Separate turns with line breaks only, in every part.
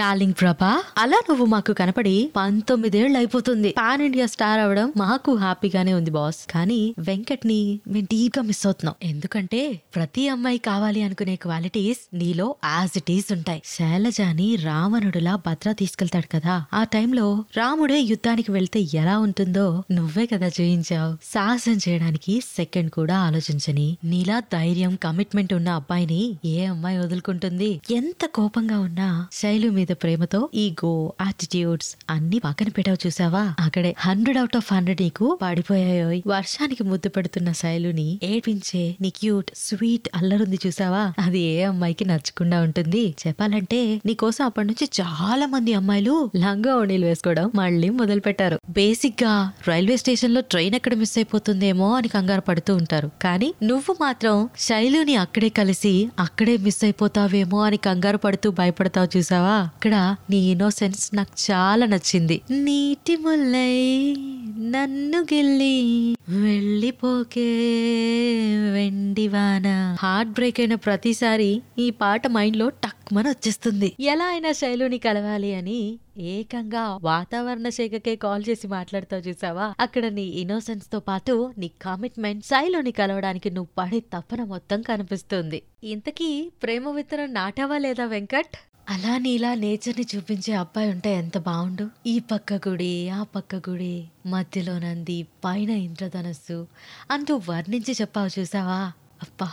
Darling ప్రభా అలా నువ్వు మాకు కనపడి పంతొమ్మిదేళ్ళు అయిపోతుంది. పాన్ ఇండియా స్టార్ అవడం మాకు హ్యాపీగానే ఉంది బాస్. కానీ వెంకట్ని మేము డీప్గా మిస్ అవుతున్నాం. ఎందుకంటే ప్రతి అమ్మాయి కావాలి అనుకునే క్వాలిటీస్ నీలో యాజ్ ఇట్ ఈస్ ఉంటాయి. శైలజాని రావణుడులా భద్ర తీసుకెళ్తాడు కదా. ఆ టైంలో రాముడే యుద్ధానికి వెళ్తే ఎలా ఉంటుందో నువ్వే కదా చూయించావు సాహసం చేయడానికి సెకండ్ కూడా ఆలోచించని నీలా ధైర్యం కమిట్మెంట్ ఉన్న అబ్బాయిని ఏ అమ్మాయి వదులుకుంటుంది? ఎంత కోపంగా ఉన్నా శైలు మీద ప్రేమతో ఈగో యాటిట్యూడ్స్ అన్ని పక్కన పెట్టావు చూసావా? అక్కడే హండ్రెడ్ అవుట్ ఆఫ్ హండ్రెడ్ నీకు పాడిపోయాయో వర్షానికి ముద్దు పెడుతున్న శైలుని ఏడ్పించే నీ క్యూట్ స్వీట్ అల్లరుంది చూసావా? అది ఏ అమ్మాయికి నచ్చకుండా ఉంటుంది. చెప్పాలంటే నీకోసం అప్పటి నుంచి చాలా మంది అమ్మాయిలు లంగా ఓణీలు వేసుకోవడం మళ్ళీ మొదలు పెట్టారు బేసిక్గా రైల్వే స్టేషన్లో ట్రైన్ ఎక్కడ మిస్ అయిపోతుందేమో అని కంగారు పడుతూ ఉంటారు. కానీ నువ్వు మాత్రం శైలుని అక్కడే కలిసి అక్కడే మిస్ అయిపోతావేమో అని కంగారు పడుతూ భయపడతావు చూసావా? అక్కడ నీ ఇన్నోసెన్స్ నాకు చాలా నచ్చింది. నీటి ముల్లై నన్ను గిల్లి వెళ్ళిపోకే వెండివాన హార్ట్ బ్రేక్ అయిన ప్రతిసారి ఈ పాట మైండ్లో టక్మన వచ్చేస్తుంది. ఎలా అయినా శైలుని కలవాలి అని ఏకంగా వాతావరణ శాఖకే కాల్ చేసి మాట్లాడుతావు చూసావా? అక్కడ నీ ఇన్నోసెన్స్తో పాటు నీ కమిట్మెంట్ శైలుని కలవడానికి నువ్వు పడే తపన మొత్తం కనిపిస్తుంది. ఇంతకీ ప్రేమ విత్తనం నాటావా లేదా వెంకట్? అలా నీలా నేచర్ని చూపించే అబ్బాయి ఉంటే ఎంత బాగుండు ఈ పక్క గుడి ఆ పక్క గుడి మధ్యలో నంది పైన ఇంద్రధనస్సు. అంటూ వర్ణించి చెప్పావు చూసావా? అబ్బా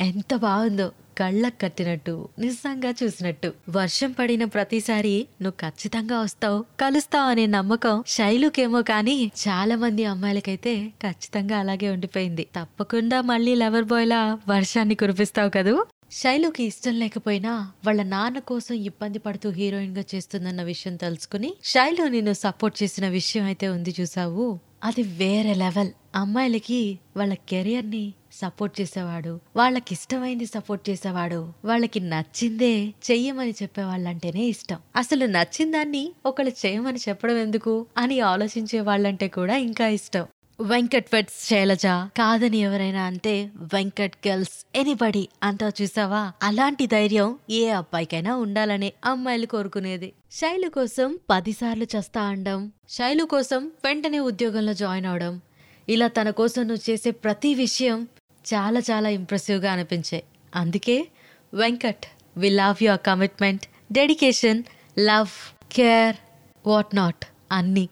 ఎంత బాగుందో కళ్ళకు కట్టినట్టు నిజంగా చూసినట్టు. వర్షం పడిన ప్రతిసారి నువ్వు ఖచ్చితంగా వస్తావు. కలుస్తావు అనే నమ్మకం శైలుకేమో కానీ చాలా మంది అమ్మాయిలకైతే ఖచ్చితంగా అలాగే ఉండిపోయింది. తప్పకుండా మళ్ళీ లవర్ బాయ్లా వర్షాన్ని కురిపిస్తావు కదూ? శైలుకి ఇష్టం లేకపోయినా వాళ్ళ నాన్న కోసం ఇబ్బంది పడుతూ హీరోయిన్గా చేస్తుందన్న విషయం తెలుసుకుని శైలు నిన్ను సపోర్ట్ చేసిన విషయం అయితే ఉంది చూసావు. అది వేరే లెవెల్. అమ్మాయిలకి వాళ్ళ కెరియర్ని సపోర్ట్ చేసేవాడు వాళ్ళకి ఇష్టమైంది సపోర్ట్ చేసేవాడు వాళ్ళకి నచ్చిందే చెయ్యమని చెప్పేవాళ్ళంటేనే ఇష్టం. అసలు నచ్చిందాన్ని ఒకళ్ళు చేయమని చెప్పడం ఎందుకు అని ఆలోచించే వాళ్ళంటే కూడా ఇంకా ఇష్టం. వెంకట్ వెట్స్ శైలజ కాదని ఎవరైనా అంటే వెంకట్ గర్ల్స్ ఎనీబడి అంతా చూసావా? అలాంటి ధైర్యం ఏ అబ్బాయికైనా ఉండాలనే అమ్మాయిలు కోరుకునేది. శైలు కోసం పదిసార్లు చస్తా అండం. శైలు కోసం వెంటనే ఉద్యోగంలో జాయిన్ అవడం. ఇలా తన కోసం నువ్వు చేసే ప్రతి విషయం చాలా చాలా ఇంప్రెసివ్గా అనిపించాయి అందుకే Venkat we love your commitment dedication love care what not అన్నీ.